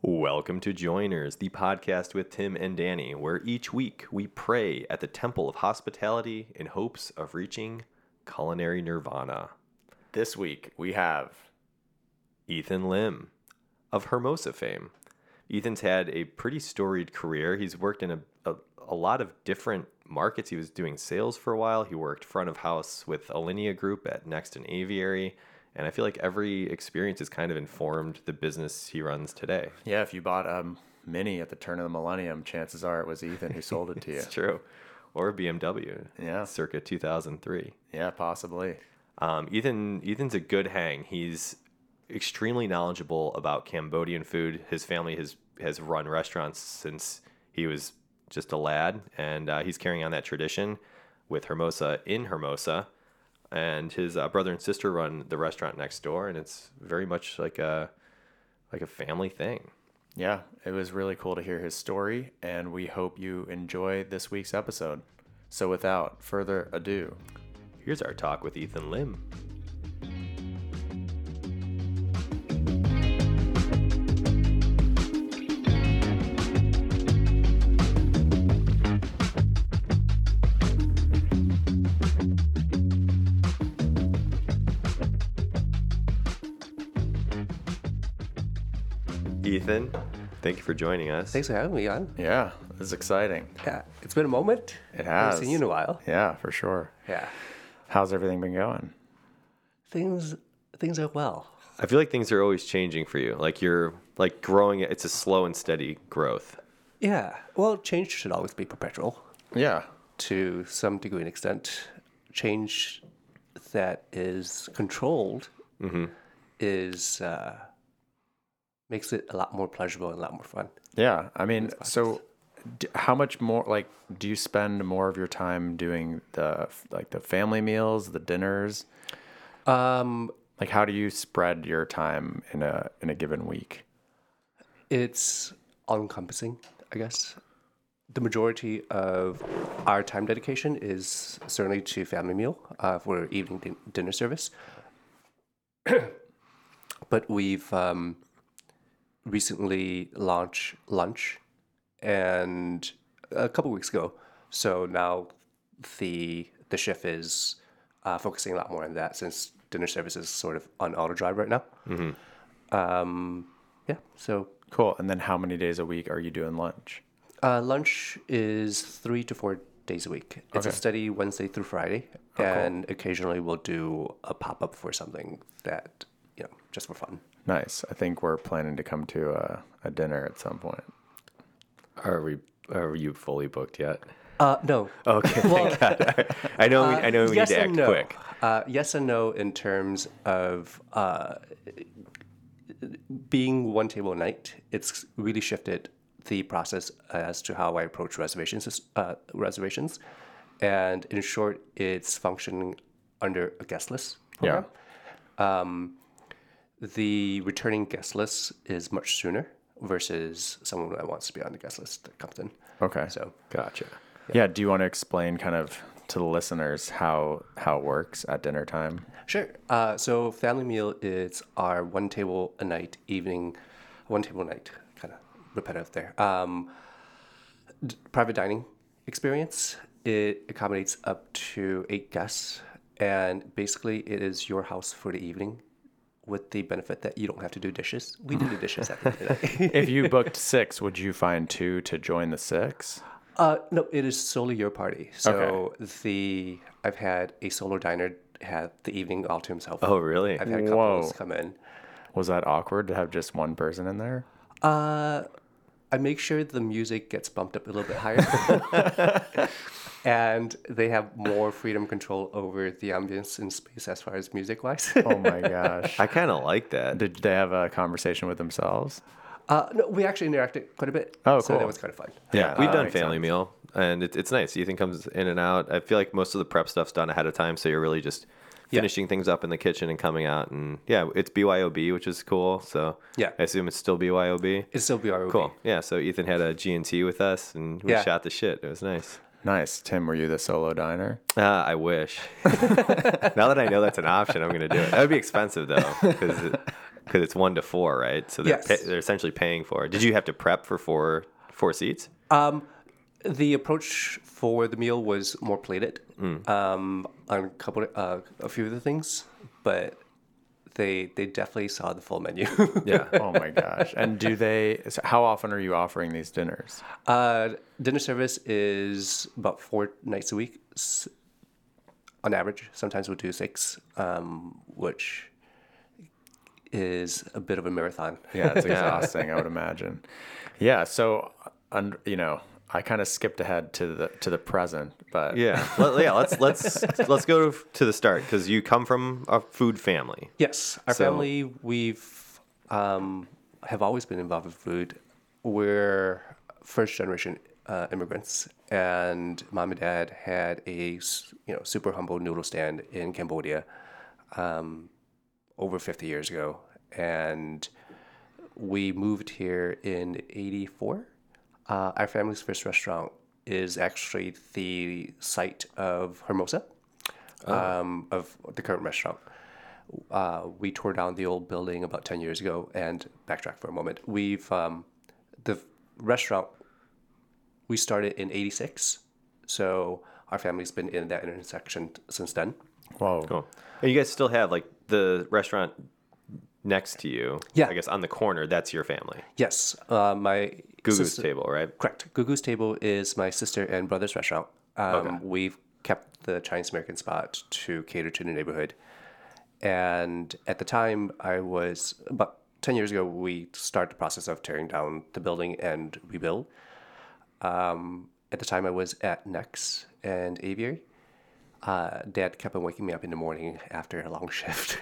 Welcome to Joiners, the podcast with Tim and Danny, where each week we pray at the temple of hospitality in hopes of reaching culinary nirvana. This week we have Ethan Lim of Hermosa fame. Ethan's had a pretty storied career. He's worked in a, a, a lot of different markets. He was doing sales for a while. He worked front of house with Alinea Group at Next and Aviary. And I feel like every experience has kind of informed the business he runs today. yeah. If you bought a Mini at the turn of the millennium, chances are it was Ethan who sold it to you. It's true. Or BMW. Yeah. Circa 2003. Yeah, possibly. Um, Ethan Ethan's a good hang. He's extremely knowledgeable about Cambodian food. His family has has run restaurants since he was just a lad, and uh, he's carrying on that tradition with Hermosa in Hermosa. And his uh, brother and sister run the restaurant next door, and it's very much like a like a family thing. Yeah, it was really cool to hear his story, and we hope you enjoy this week's episode. So, without further ado, Here's our talk with Ethan Lim. Ethan, thank you for joining us. Thanks for having me on. yeah, it's exciting. Yeah, it's been a moment. It I has. haven't seen you in a while. Yeah, for sure. Yeah, How's everything been going? things things are well. I feel like things are always changing for you. Like you're like growing. It's a slow and steady growth. Yeah, well, change should always be perpetual Yeah, to some degree and extent. Change that is controlled is uh, makes it a lot more pleasurable and a lot more fun. yeah. I mean, so d- how much more like do you spend more of your time doing the like the family meals, the dinners? Um, Like, how do you spread your time in a in a given week? it's all encompassing, I guess. The majority of our time dedication is certainly to family meal uh, for evening din- dinner service. but we've um, recently launched lunch, and a couple weeks ago. So now the the chef is uh, focusing a lot more on that since dinner service is sort of on auto drive right now. Hmm. Um, yeah, so Cool. And then how many days a week are you doing lunch? Uh, lunch is three to four days a week. It's a Okay. steady Wednesday through Friday, cool. and occasionally we'll do a pop up for something that you know just for fun. Nice. I think we're planning to come to a, a dinner at some point. Are we? Are you fully booked yet? Uh, no. Okay, thank God. I know. we, I know we yes need to act no. quick. Uh, yes and no in terms of uh, being one table a night. It's really shifted the process as to how I approach reservations. Uh, reservations, and in short, it's functioning under a guest list program. Um, the returning guest list is much sooner versus someone that wants to be on the guest list that comes in. Okay. So Gotcha. yeah. Do you want to explain kind of to the listeners how how it works at dinner time? Sure. Uh, so family meal is our one table a night evening, one table a night, kind of repetitive there. Um, d- private dining experience. It accommodates up to eight guests, and basically it is your house for the evening, with the benefit that you don't have to do dishes. We do the dishes at the end of the night. if you booked six, would you find two to join the six? Uh, no, it is solely your party. So the I've had a solo diner have the evening all to himself. Oh, really? I've had couples Whoa. come in. Was that awkward to have just one person in there? Uh, I make sure the music gets bumped up a little bit higher. and they have more freedom control over the ambience and space as far as music wise. Oh my gosh. I kind of like that. Did they have a conversation with themselves? uh, no, we actually interacted quite a bit. Oh, So cool. that was kind of fun. Yeah, we've that done family sense. meal, and it, it's nice. Ethan comes in and out. I feel like most of the prep stuff's done ahead of time, so you're really just Yeah. finishing things up in the kitchen and coming out. And yeah, it's BYOB, which is cool. So Yeah. I assume it's still BYOB. It's still BYOB. Cool. Yeah. So Ethan had a G&T with us, and we Yeah. shot the shit. It was nice. Nice. Tim, were you the solo diner? Uh, I wish. now that I know that's an option, I'm gonna do it. That would be expensive though, because because it's one to four, right? So they're Yes. pay, they're essentially paying for it. Did you have to prep for four four seats? Um, the approach for the meal was more plated Mm. um, on a couple, uh, a few of the things, but they they definitely saw the full menu. Yeah. Oh my gosh! And do they? So how often are you offering these dinners? uh, dinner service is about four nights a week, on average. Sometimes we'll do six, um, which is a bit of a marathon. Yeah, it's exhausting. I would imagine. Yeah. So, you know, I kind of skipped ahead to the to the present, but Yeah. Let, yeah. Let's let's let's go to the start because you come from a food family. Yes, our So- family we've um, have always been involved with food. We're first generation uh, immigrants, and mom and dad had a you know super humble noodle stand in Cambodia um, over fifty years ago, and we moved here in '84. Uh, our family's first restaurant is actually the site of Hermosa, um, of the current restaurant uh, we tore down the old building about 10 years ago and backtrack for a moment we've um, the restaurant we started in 86 so our family's been in that intersection since then Wow. Cool. And you guys still have like the restaurant next to you. Yeah. I guess on the corner. That's your family. yes uh, my Gugu's sister- table, right? correct. Gugu's table is my sister and brother's restaurant. Um, Okay. we've kept the chinese american spot to cater to the neighborhood. And at the time i was about 10 years ago we started the process of tearing down the building and rebuild. Um, at the time i was at Next and aviary uh, dad kept on waking me up in the morning after a long shift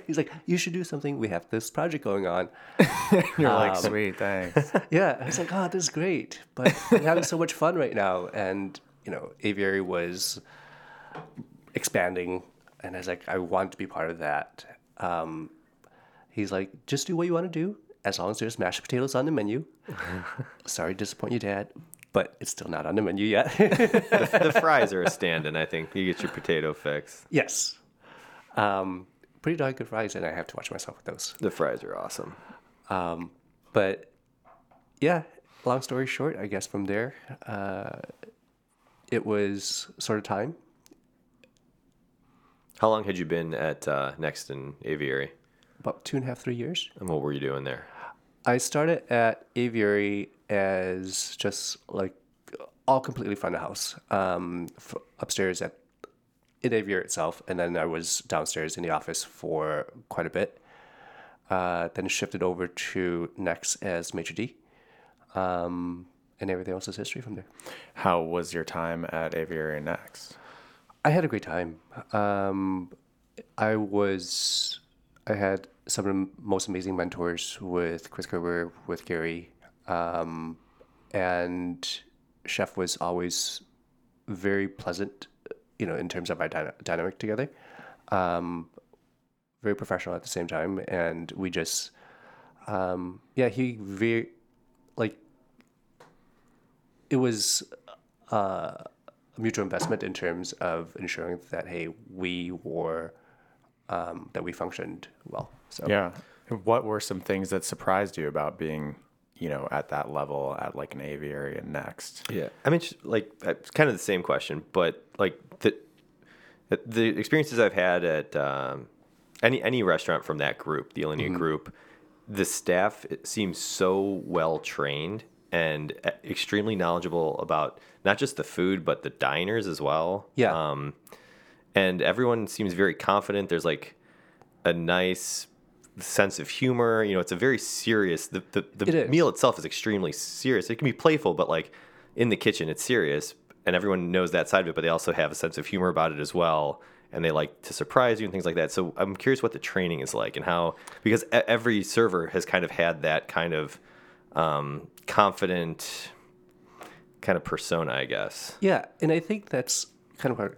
he's like you should do something we have this project going on you're like Um, sweet, thanks. yeah, I was like, oh, this is great, but I'm having so much fun right now. And you know, aviary was expanding, and I was like, I want to be part of that. Um, he's like, just do what you want to do, as long as there's mashed potatoes on the menu. Sorry to disappoint you, Dad, but it's still not on the menu yet. the fries are a stand-in. I think you get your potato fix. yes, um, pretty darn good fries, and I have to watch myself with those. The fries are awesome. Um, but yeah, long story short, I guess from there, uh, it was sort of time. How long had you been at uh, Next and Aviary? About two and a half, three years. And what were you doing there? I started at Aviary as just like all completely front of house, um, f- upstairs at in Aviary itself, and then I was downstairs in the office for quite a bit. Uh, then shifted over to Next as maître d', um, and everything else is history from there. How was your time at Aviary Next? I had a great time. Um, I was, I had some of the most amazing mentors with Chris Kerber, with Gary, um, and Chef was always very pleasant, you know, in terms of our dyna- dynamic together. Um, very professional at the same time, and we just, um, yeah, he very, like, it was uh, a mutual investment in terms of ensuring that hey we were um, that we functioned well so Yeah. What were some things that surprised you about being, you know, at that level at like an Aviary and Next? Yeah, I mean, like it's kind of the same question, but like the the experiences I've had at um, any any restaurant from that group, the Alinea group, the staff seems so well trained and uh, extremely knowledgeable about not just the food but the diners as well. Yeah. Um, and everyone seems very confident. There's like a nice sense of humor. You know, it's a very serious. The the, the meal itself is extremely serious. It can be playful, but like in the kitchen, it's serious, and everyone knows that side of it. But they also have a sense of humor about it as well, and they like to surprise you and things like that. So I'm curious what the training is like and how because every server has kind of had that kind of um, confident kind of persona, I guess. yeah and i think that's kind of what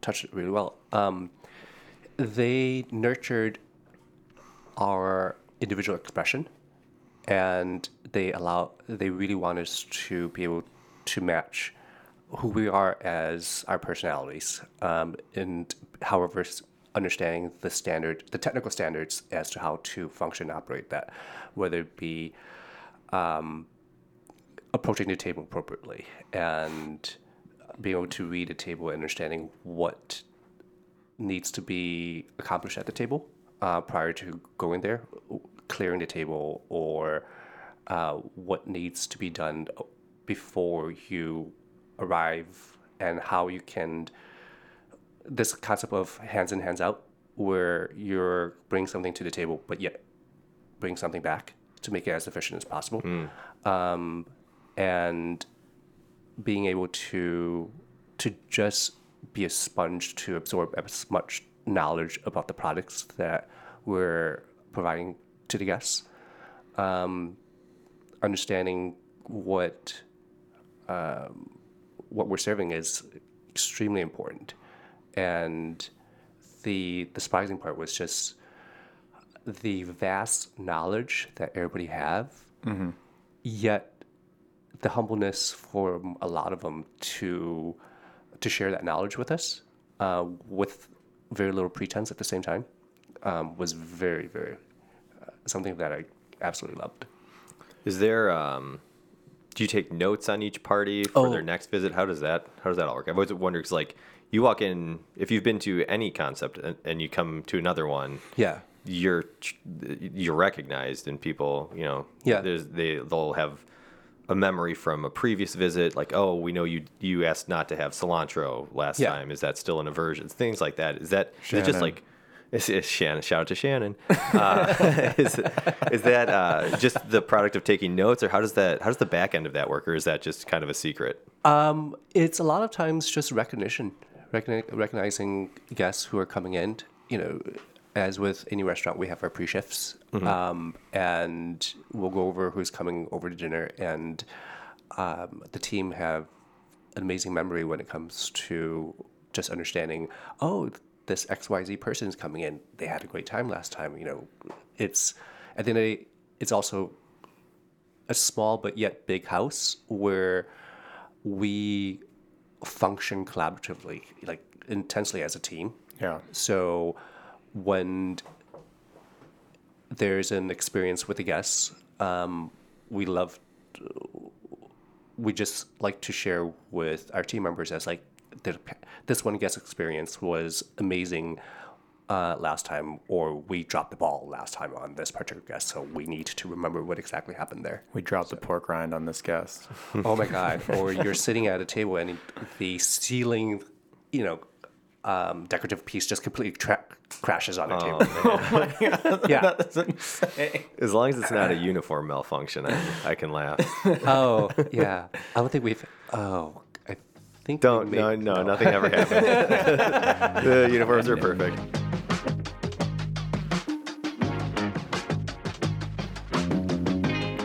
touched it really well um, they nurtured our individual expression and they allow they really want us to be able to match who we are as our personalities um, and however understanding the standard, the technical standards as to how to function operate that, whether it be um, approaching the table appropriately and being able to read a table and understanding what needs to be accomplished at the table uh, prior to going there, clearing the table, or uh, what needs to be done before you arrive, and how you can. This concept of hands in, hands out, where you're bringing something to the table, but yet bring something back to make it as efficient as possible. Um, and being able to to just be a sponge to absorb as much knowledge about the products that we're providing to the guests. Um, understanding what um, what we're serving is extremely important, and the the surprising part was just the vast knowledge that everybody have, yet the humbleness for a lot of them to to share that knowledge with us uh, with very little pretense at the same time um, was very very uh, something that I absolutely loved. Is there? Um, do you take notes on each party for Oh. their next visit? How does that? How does that all work? I've always wondered because, like, you walk in if you've been to any concept and, and you come to another one, Yeah. you're you're recognized and people you know Yeah. there's they they'll have a memory from a previous visit like oh we know you you asked not to have cilantro last Yeah. time. Is that still an aversion? Things like that. Is that is it just like it's, it's Shannon shout out to Shannon. Uh, is, is that uh, just the product of taking notes or how does that how does the back end of that work or is that just kind of a secret? Um, it's a lot of times just recognition, recogni- recognizing guests who are coming in. You know, as with any restaurant, we have our pre shifts, um, and we'll go over who's coming over to dinner. And um, the team have an amazing memory when it comes to just understanding. Oh, this X Y Z person is coming in. They had a great time last time. You know, it's at the end of the day, it's also a small but yet big house where we function collaboratively, like intensely as a team. Yeah. So when there's an experience with the guests, um, we love, we just like to share with our team members as like, the, this one guest experience was amazing uh, last time, or we dropped the ball last time on this particular guest, so we need to remember what exactly happened there We dropped the pork rind on this guest. oh my god or you're sitting at a table and the ceiling you know um, decorative piece just completely tra- crashes on the table. yeah. As long as it's not a uniform malfunction I, I can laugh. Oh yeah. I don't think we've oh i think don't may- no, no nothing ever happened. The uniforms are perfect.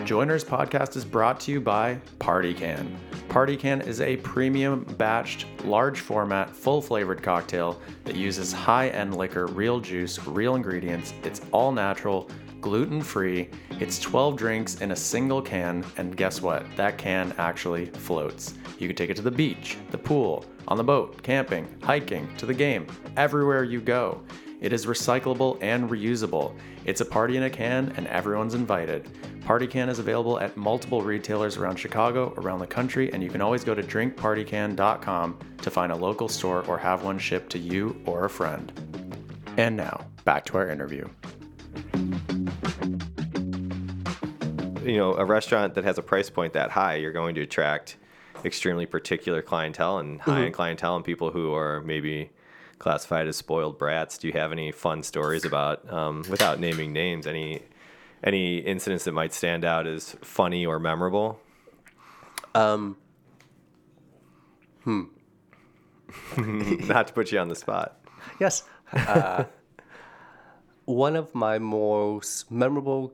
Joiners podcast is brought to you by Party Can. Party Can is a premium batched, large format, full flavored cocktail that uses high end liquor, real juice, real ingredients. It's all natural, gluten free. It's 12 drinks in a single can, and guess what? That can actually floats. You can take it to the beach, the pool, on the boat, camping, hiking, to the game, everywhere you go. It is recyclable and reusable. It's a party in a can, and everyone's invited. Party Can is available at multiple retailers around Chicago, around the country, and you can always go to drinkpartycan.com to find a local store or have one shipped to you or a friend. And now, back to our interview. you know, a restaurant that has a price point that high, you're going to attract extremely particular clientele and high-end mm-hmm. clientele and people who are maybe classified as spoiled brats. Do you have any fun stories about, um, without naming names, any any incidents that might stand out as funny or memorable? um Hmm. Not to put you on the spot. yes uh, one of my most memorable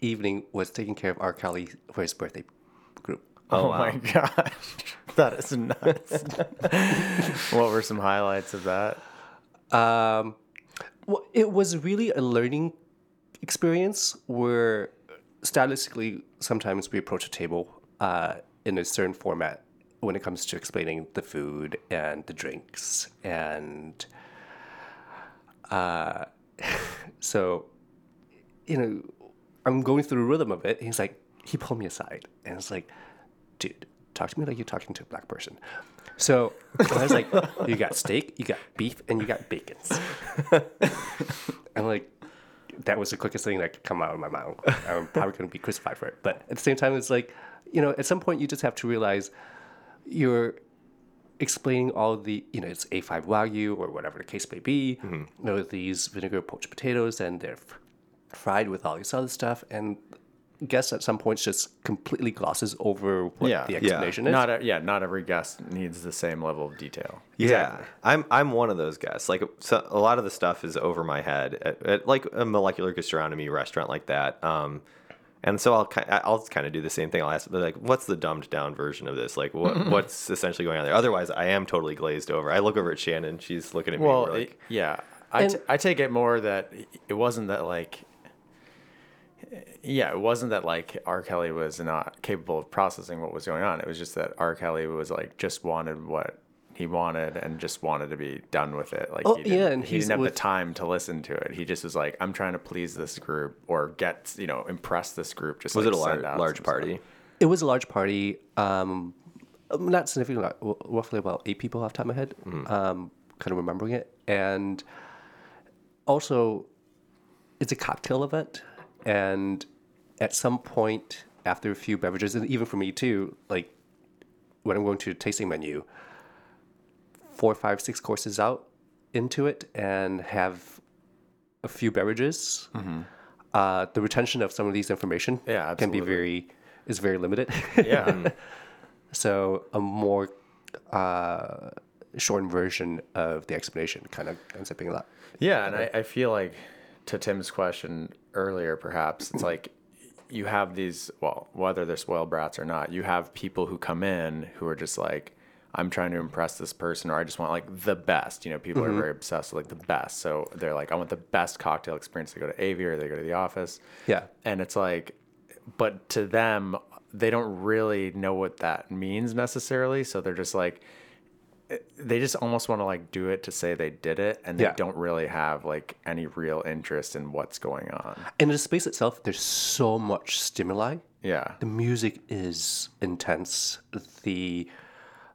evening was taking care of R. Kelly for his birthday Oh, Oh, wow. my gosh. That is nuts. what were some highlights of that? Um, well, it was really a learning experience where stylistically sometimes we approach a table uh, in a certain format when it comes to explaining the food and the drinks and Uh, so, you know, I'm going through the rhythm of it. He's like, he pulled me aside and it's like, dude, talk to me like you're talking to a black person. So I was like, you got steak, you got beef, and you got bacons. I'm like, that was the quickest thing that could come out of my mouth. I'm probably going to be crucified for it. But at the same time, it's like, you know, at some point you just have to realize you're explaining all the, you know, it's A5 Wagyu or whatever the case may be. Mm-hmm. You know, these vinegar poached potatoes and they're f- fried with all this other stuff. And guess at some points just completely glosses over what Yeah. the Yeah. explanation is. Not a, yeah, not every guest needs the same level of detail. Yeah, I'm I'm one of those guests. Like so, a lot of the stuff is over my head at, at like a molecular gastronomy restaurant like that. Um, and so I'll I'll kind of do the same thing. I'll ask like, what's the dumbed down version of this? Like, what what's essentially going on there? Otherwise, I am totally glazed over. I look over at Shannon. She's looking at me. Well, like, it- yeah, I, And- take it more that it wasn't that like, yeah, it wasn't that like R. Kelly was not capable of processing what was going on. It was just that R. Kelly was like just wanted what he wanted and just wanted to be done with it. Like, Oh, he didn't, yeah, and he didn't have with- the time to listen to it. He just was like, I'm trying to please this group or get you know impress this group. Just was like, it a send large out large some stuff. party? It was a large party. Um, not significant, like, w- roughly about eight people off the top of my head. Um, kind of remembering it, and also, it's a cocktail event, and at some point after a few beverages, and even for me too, like when I'm going to a tasting menu, four, five, six courses out into it, and have a few beverages. Uh, the retention of some of these information Yeah, can be very is very limited. Yeah, So a more uh, shortened version of the explanation kind of ends up being a lot. Yeah, and I, I feel like to Tim's question earlier, perhaps it's like you have these well, whether they're spoiled brats or not, you have people who come in who are just like, I'm trying to impress this person, or I just want like the best. You know, people are mm-hmm. very obsessed with like the best, so they're like, I want the best cocktail experience. They go to Aviary, they go to the office, Yeah. and it's like, but to them, they don't really know what that means necessarily, so they're just like they just almost want to like do it to say they did it and they Yeah. don't really have like any real interest in what's going on. In the space itself, there's so much stimuli. Yeah. The music is intense. The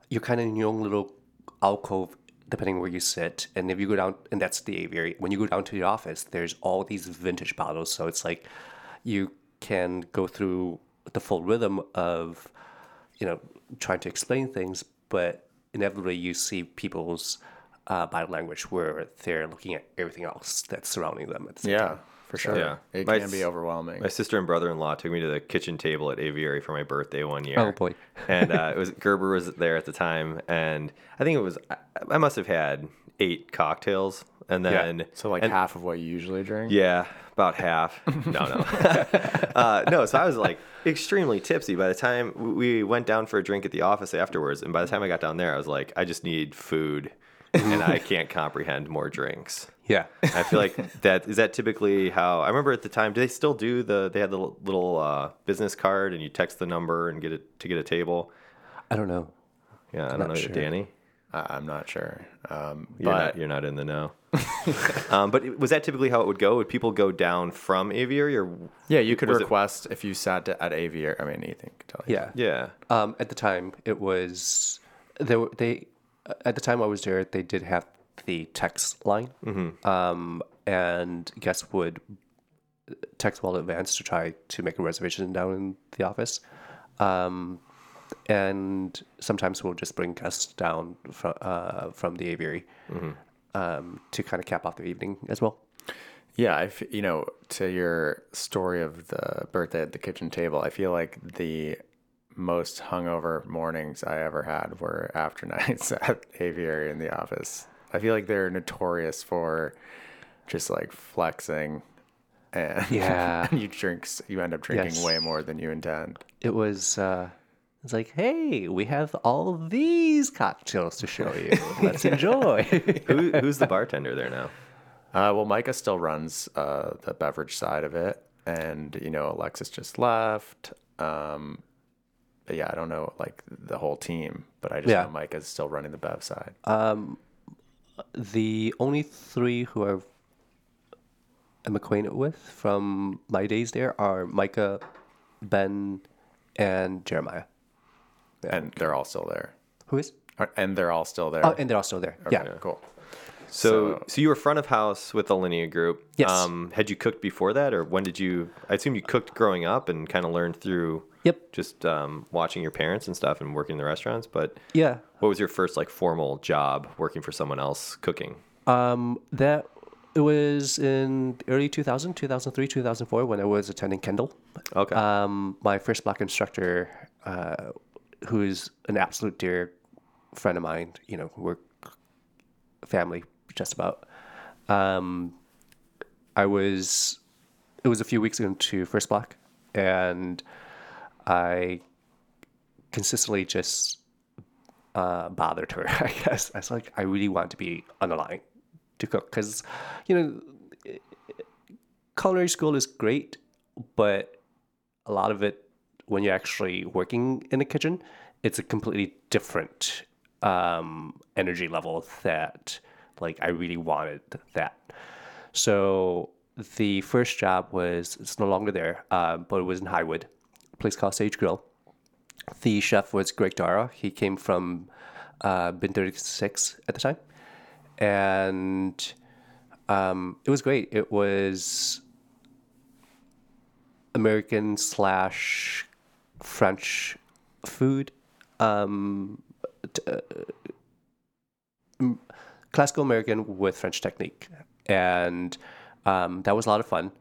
you're kind of in your own little alcove, depending where you sit. And if you go down, and that's the aviary. When you go down to the office, there's all these vintage bottles. So it's like you can go through the full rhythm of, you know, trying to explain things, but inevitably you see people's uh, body language where they're looking at everything else that's surrounding them. At the Yeah, time. for sure. Yeah. It My can be overwhelming. My sister and brother-in-law took me to the kitchen table at Aviary for my birthday one year. Oh, boy. and uh, it was Gerber was there at the time, and I think it was I, I must have had eight cocktails, and then so like and- half of what you usually drink. yeah, about half. No, no, uh, no. So I was like extremely tipsy by the time we went down for a drink at the office afterwards, and by the time I got down there, I was like, I just need food, and I can't comprehend more drinks. Yeah. I feel like that is that typically how I remember at the time. Do they still do the? They had the little uh, business card, and you text the number and get it to get a table. I don't know. Yeah, I don't not know, sure. Danny. I, I'm not sure. Um, You're but not, you're not in the know. um, but was that typically how it would go? Would people go down from Aviary, or yeah, you could was it- request if you sat to, at Aviary. I mean, Ethan could tell you. Yeah. yeah? Um, at the time, it was there. Were, they at the time I was there, they did have the text line, um, and guests would text well in advance to try to make a reservation down in the office. Um, and sometimes we'll just bring guests down from uh, from the aviary um, to kind of cap off the evening as well. Yeah, I f- you know, to your story of the birthday at the kitchen table, I feel like the most hungover mornings I ever had were after nights at Aviary in the office. I feel like they're notorious for just like flexing and Yeah. you drinks you end up drinking Yes. way more than you intend. it was uh it's like hey we have all these cocktails to show you let's enjoy Who, who's the bartender there now? Uh, well, Micah still runs uh, the beverage side of it, and you know Alexis just left. Um, but yeah, I don't know like the whole team, but I just Yeah. know Micah's still running the bev side. the only three who are am acquainted with from my days there are Micah, Ben, and Jeremiah. And they're all still there. Who is? And they're all still there. Oh, and they're all still there. yeah. Cool. So, so you were front of house with the Alinea Group. Yes. Um, had you cooked before that, or when did you? I assume you cooked growing up and kind of learned through Yep. just um, watching your parents and stuff and working in the restaurants. But Yeah. what was your first like formal job working for someone else cooking? Um, that it was in early 2000, 2003, 2004 when I was attending Kendall. Okay. Um, my first black instructor, uh, who is an absolute dear friend of mine, you know, we're family just about. Um, I was, it was a few weeks into first block, and I consistently just uh, bothered her. I guess I was like, I really want to be on the line to cook because, you know, culinary school is great, but a lot of it, when you're actually working in a kitchen, it's a completely different um, energy level that, like, I really wanted that. So the first job was it's no longer there, uh, but it was in Highwood, a place called Sage Grill. The chef was Greg Dara. He came from uh, Bin 36 at the time, and um, it was great. It was American slash French food, um, t- uh, classical American with French technique, and um, that was a lot of fun.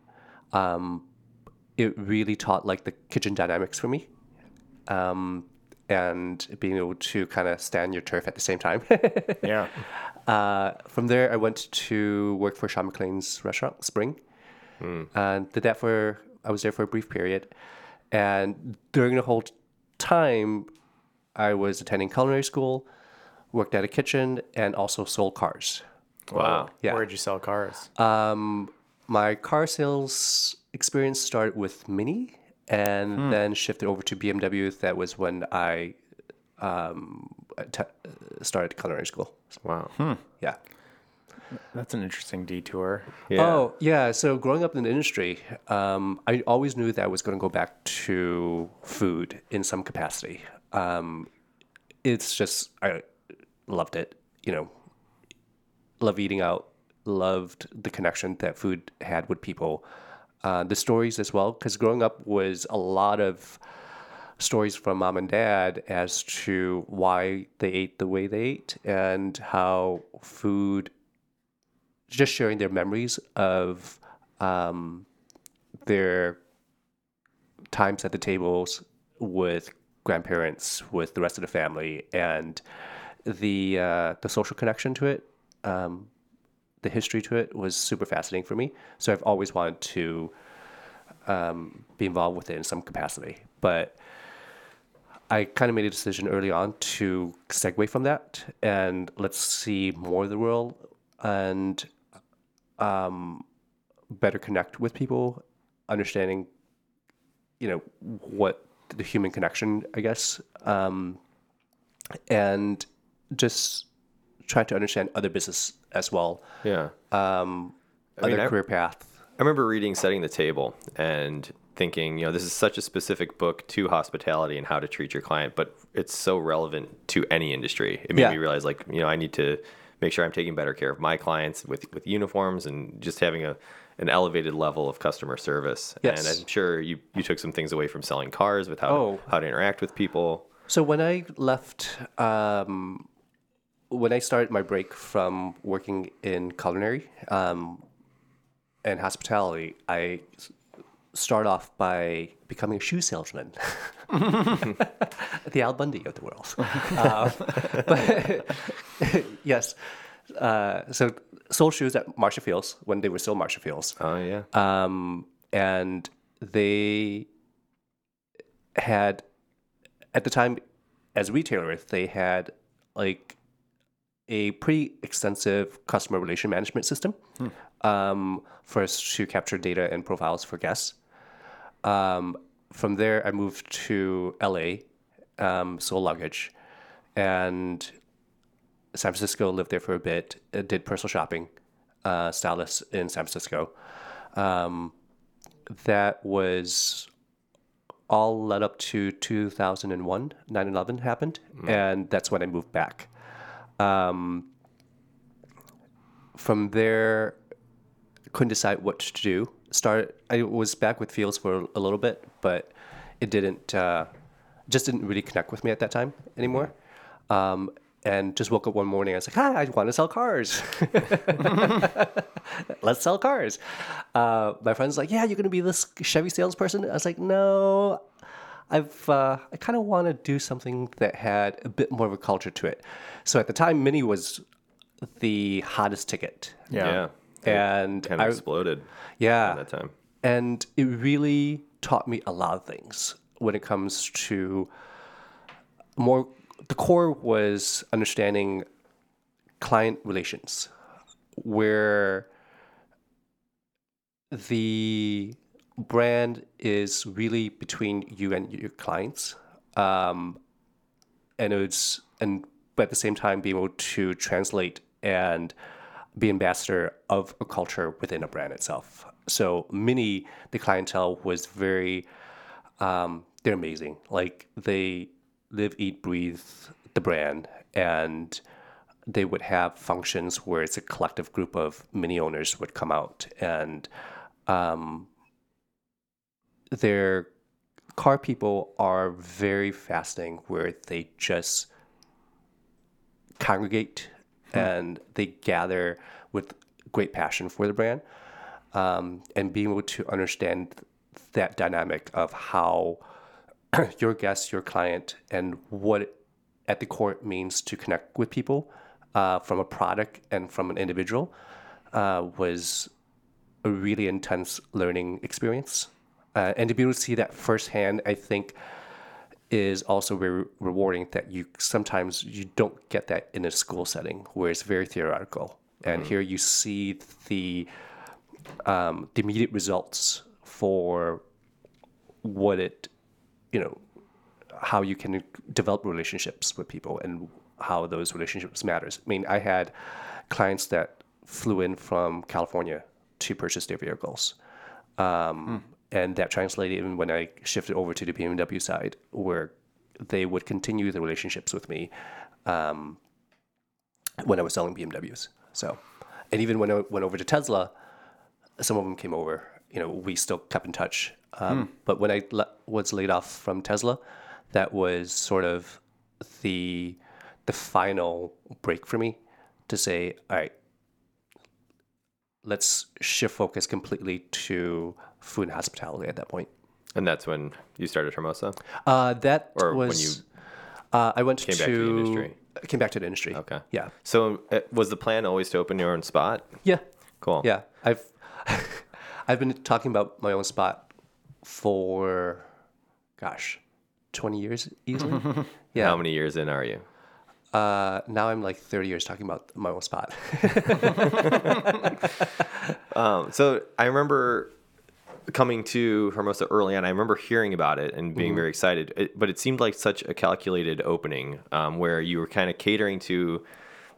Um, it really taught like the kitchen dynamics for me, um, and being able to kind of stand your turf at the same time. Yeah. Uh, from there, I went to work for Shawn McClain's restaurant, Spring, and did that for. I was there for a brief period, and during the whole time, I was attending culinary school, worked at a kitchen, and also sold cars. wow. Yeah. Where did you sell cars? Um, my car sales experience started with Mini, and then shifted over to BMW. That was when I um, t- started culinary school. Wow. Yeah. That's an interesting detour. Yeah. Oh, yeah. So growing up in the industry, um, I always knew that I was going to go back to food in some capacity. Um, it's just, I loved it. You know, love eating out, loved the connection that food had with people. Uh, the stories as well, because growing up was a lot of stories from mom and dad as to why they ate the way they ate and how food just sharing their memories of um, their times at the tables with grandparents, with the rest of the family, and the uh, the social connection to it, um, the history to it was super fascinating for me. So I've always wanted to um, be involved with it in some capacity, but. I kind of made a decision early on to segue from that and let's see more of the world and um, better connect with people, understanding, you know, what the human connection, I guess, um, and just try to understand other business as well, Yeah. um, I mean, other I- career path. I remember reading Setting the Table and thinking, you know, this is such a specific book to hospitality and how to treat your client, but it's so relevant to any industry. It made Yeah. me realize, like, you know, I need to make sure I'm taking better care of my clients with, with uniforms and just having a an elevated level of customer service. Yes. And I'm sure you, you took some things away from selling cars with how, Oh. to, how to interact with people. So when I left, um, when I started my break from working in culinary um, and hospitality, I start off by becoming a shoe salesman, the Al Bundy of the world. uh, but yes, uh, so sold shoes at Marshall Fields when they were still Marshall Fields Oh, yeah. um, and they had at the time as retailers they had like a pretty extensive customer relation management system um, for us to capture data and profiles for guests um, from there i moved to la um, sold luggage. And san francisco lived there for a bit. Did personal shopping uh, stylist in san francisco. Um, that was all led up to 2001 9-11 happened and that's when i moved back. Um, from there couldn't decide what to do started i was back with fields for a little bit but it didn't uh, just didn't really connect with me at that time anymore um, and just woke up one morning i was like hi i want to sell cars let's sell cars. Uh, my friend's like, yeah, you're gonna be this Chevy salesperson. I was like, no, I've uh, I kind of want to do something that had a bit more of a culture to it. So at the time, Mini was the hottest ticket, Yeah. And Kind I, exploded yeah, at that time. and it really taught me a lot of things when it comes to more the core was understanding client relations where the brand is really between you and your clients um, and it's and but at the same time being able to translate and be ambassador of a culture within a brand itself. So Mini, the clientele was very, um, they're amazing. Like they live, eat, breathe the brand, and they would have functions where it's a collective group of Mini owners would come out and um, their car people are very fascinating where they just congregate and they gather with great passion for the brand um, and being able to understand that dynamic of how your guest, your client, and what at the core it means to connect with people uh, from a product and from an individual uh, was a really intense learning experience. Uh, and to be able to see that firsthand, I think is also very rewarding that you sometimes you don't get that in a school setting where it's very theoretical. And here you see the um, the immediate results for what it, you know, how you can develop relationships with people and how those relationships matters. I mean, I had clients that flew in from California to purchase their vehicles. Um, And that translated even when I shifted over to the BMW side, where they would continue the relationships with me um, when I was selling BMWs. So, and even when I went over to Tesla, some of them came over. You know, we still kept in touch. Um, But when I le- was laid off from Tesla, that was sort of the the final break for me to say, all right, let's shift focus completely to food and hospitality at that point. And that's when you started Hermosa? Uh, that Or when you uh, I went came to, back to the industry? Came back to the industry. Okay. Yeah. So uh, was the plan always to open your own spot? Yeah. Cool. Yeah. I've I've been talking about my own spot for, gosh, twenty years easily. yeah. How many years in are you? Uh, now I'm like 30 years talking about my own spot. Um, so I remember coming to Hermosa early on. I remember hearing about it and being very excited. It, but it seemed like such a calculated opening um, where you were kind of catering to.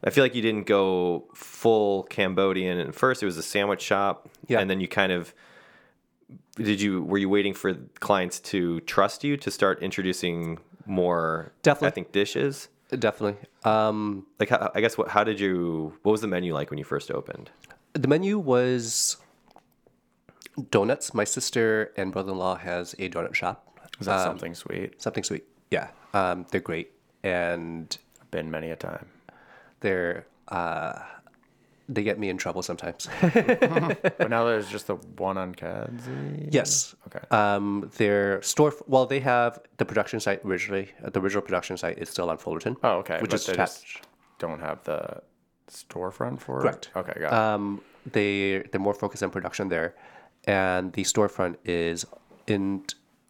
I feel like you didn't go full Cambodian at first. It was a sandwich shop, Yeah. and then you kind of did you were you waiting for clients to trust you to start introducing more Definitely. I think dishes? Definitely. Um, Like how, I guess what how did you what was the menu like when you first opened? the menu was donuts. My sister and brother-in-law has a donut shop. Is that something sweet? Something sweet. Yeah. Um, they're great, and Been many a time. they're uh, they get me in trouble sometimes. But now there's just the one on Kedzie. yes. Okay. Um, their store. Well, they have the production site originally. uh, The original production site is still on Fullerton. Oh, okay. Which but is attached. just don't have the storefront for Correct. it. Okay, got it. Um, they they're more focused on production there, and the storefront is in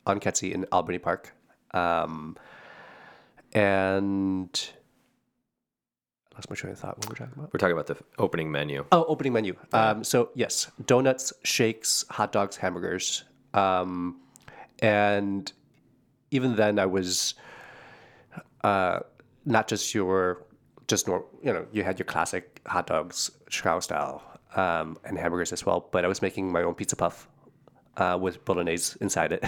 on Kedzie in Albany Park, um, and I lost my train of thought. What were we talking about? We're talking about the opening menu. Oh, opening menu. Um, so yes, donuts, shakes, hot dogs, hamburgers, um, and even then I was uh, not just your just nor you know you had your classic hot dogs Chicago style. Um, and hamburgers as well. But I was making my own pizza puff uh, with bolognese inside it.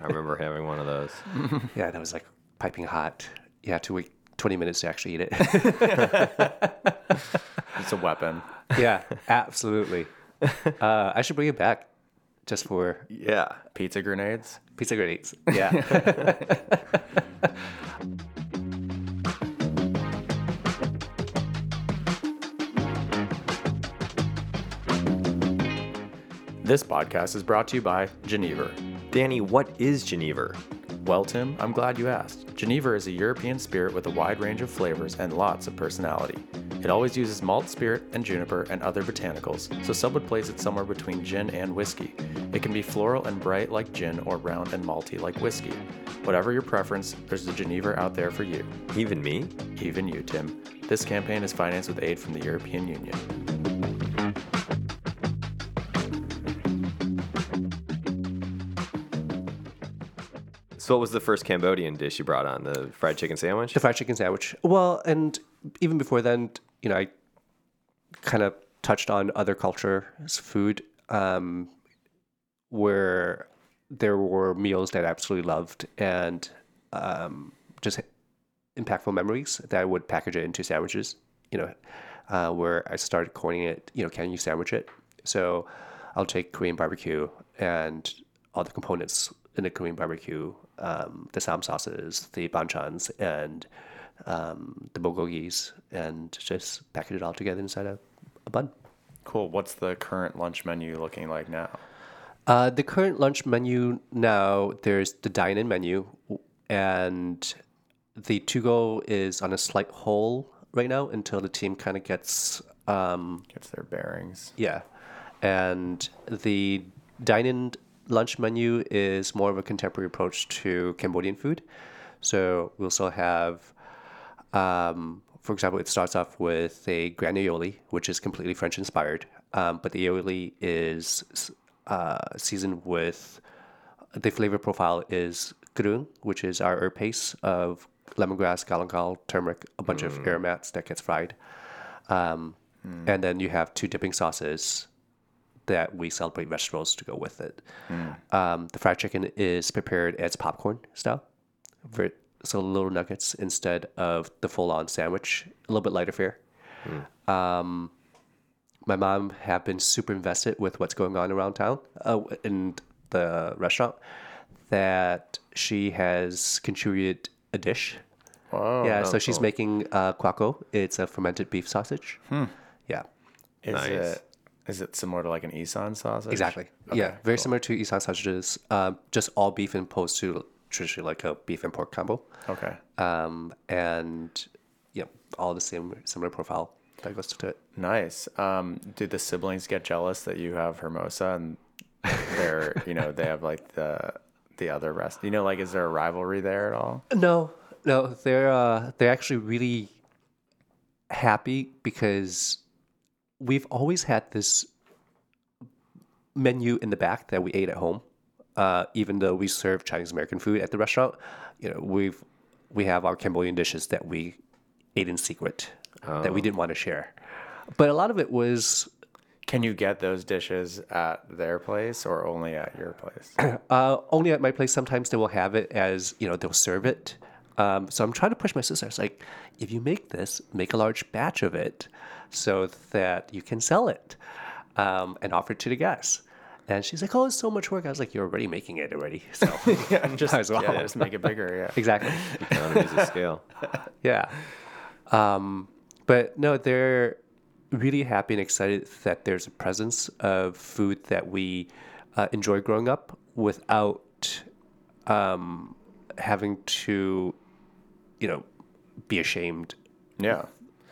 I remember having one of those. yeah, that was like piping hot. You had to wait 20 minutes to actually eat it. It's a weapon. yeah, absolutely. Uh, I should bring it back just for Yeah. Pizza grenades. pizza grenades. Yeah. This podcast is brought to you by Genever. Danny, what is Genever? Well, Tim, I'm glad you asked. Genever is a European spirit with a wide range of flavors and lots of personality. It always uses malt spirit and juniper and other botanicals, so some would place it somewhere between gin and whiskey. It can be floral and bright like gin or round and malty like whiskey. Whatever your preference, there's a Genever out there for you. Even me? Even you, Tim. This campaign is financed with aid from the European Union. What was the first Cambodian dish you brought on? The fried chicken sandwich? the fried chicken sandwich. Well, and even before then, you know, I kind of touched on other cultures' food um, where there were meals that I absolutely loved and um, just impactful memories that I would package it into sandwiches, you know, uh, where I started coining it, you know, can you sandwich it? So I'll take Korean barbecue and all the components in the Korean barbecue, um, the ssam sauces, the banchans, and um, the bulgogis, and just package it all together inside a, a bun. Cool. What's the current lunch menu looking like now? Uh, the current lunch menu now, there's the dine-in menu, and the to-go is on a slight hole right now until the team kind of gets um, Gets their bearings. yeah, and the dine-in lunch menu is more of a contemporary approach to Cambodian food. So we also have, um, for example, it starts off with a grand aioli, which is completely French inspired, um, but the aioli is uh, seasoned with the flavor profile is kroeung, which is our herb paste of lemongrass, galangal, turmeric, a bunch of aromats that gets fried. Um, And then you have two dipping sauces that we celebrate vegetables to go with it. Um, the fried chicken is prepared as popcorn style, so little nuggets instead of the full-on sandwich, a little bit lighter fare. Um, my mom have been super invested with what's going on around town uh, in the restaurant that she has contributed a dish. Whoa. yeah, so she's making uh, quaco. It's a fermented beef sausage. Yeah, Is Nice. it is it similar to like an Isan sausage? exactly. yeah, very similar to Isan sausages, um, just all beef and opposed to traditionally like a beef and pork combo. Okay. Um, and yeah, all the same similar profile that goes to it. Nice. Um, do the siblings get jealous that you have Hermosa and they're you know they have like the the other rest? You know, like is there a rivalry there at all? No, no, they're uh, they're actually really happy because we've always had this menu in the back that we ate at home. Uh, even though we serve Chinese American food at the restaurant, you know, we've we have our Cambodian dishes that we ate in secret that we didn't want to share. But a lot of it was Can you get those dishes at their place or only at your place? Uh, only at my place. Sometimes they will have it as you know they'll serve it. Um, so I'm trying to push my sister. It's like, if you make this, make a large batch of it, so that you can sell it um, and offer it to the guests. And she's like, "Oh, it's so much work." I was like, "You're already making it already." So yeah, just, as well. yeah, just make it bigger. Yeah. exactly, Economies of scale. yeah. Um, but no, they're really happy and excited that there's a presence of food that we uh, enjoy growing up without um, having to, you know, be ashamed Yeah.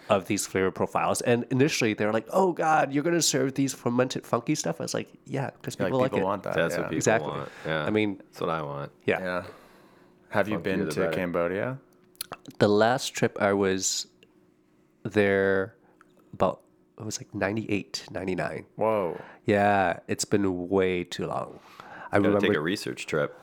of these flavor profiles. And initially, they're like, "Oh God, you're gonna serve these fermented funky stuff." I was like, "Yeah, because Like people people, like, it." want that. That's yeah. what people Exactly. want. Yeah. I mean, that's what I want. yeah. Yeah. Have you Funkier been to better. Cambodia? The last trip I was there about it was like 98, 99. Whoa. Yeah, it's been way too long. I Gotta remember take a research trip.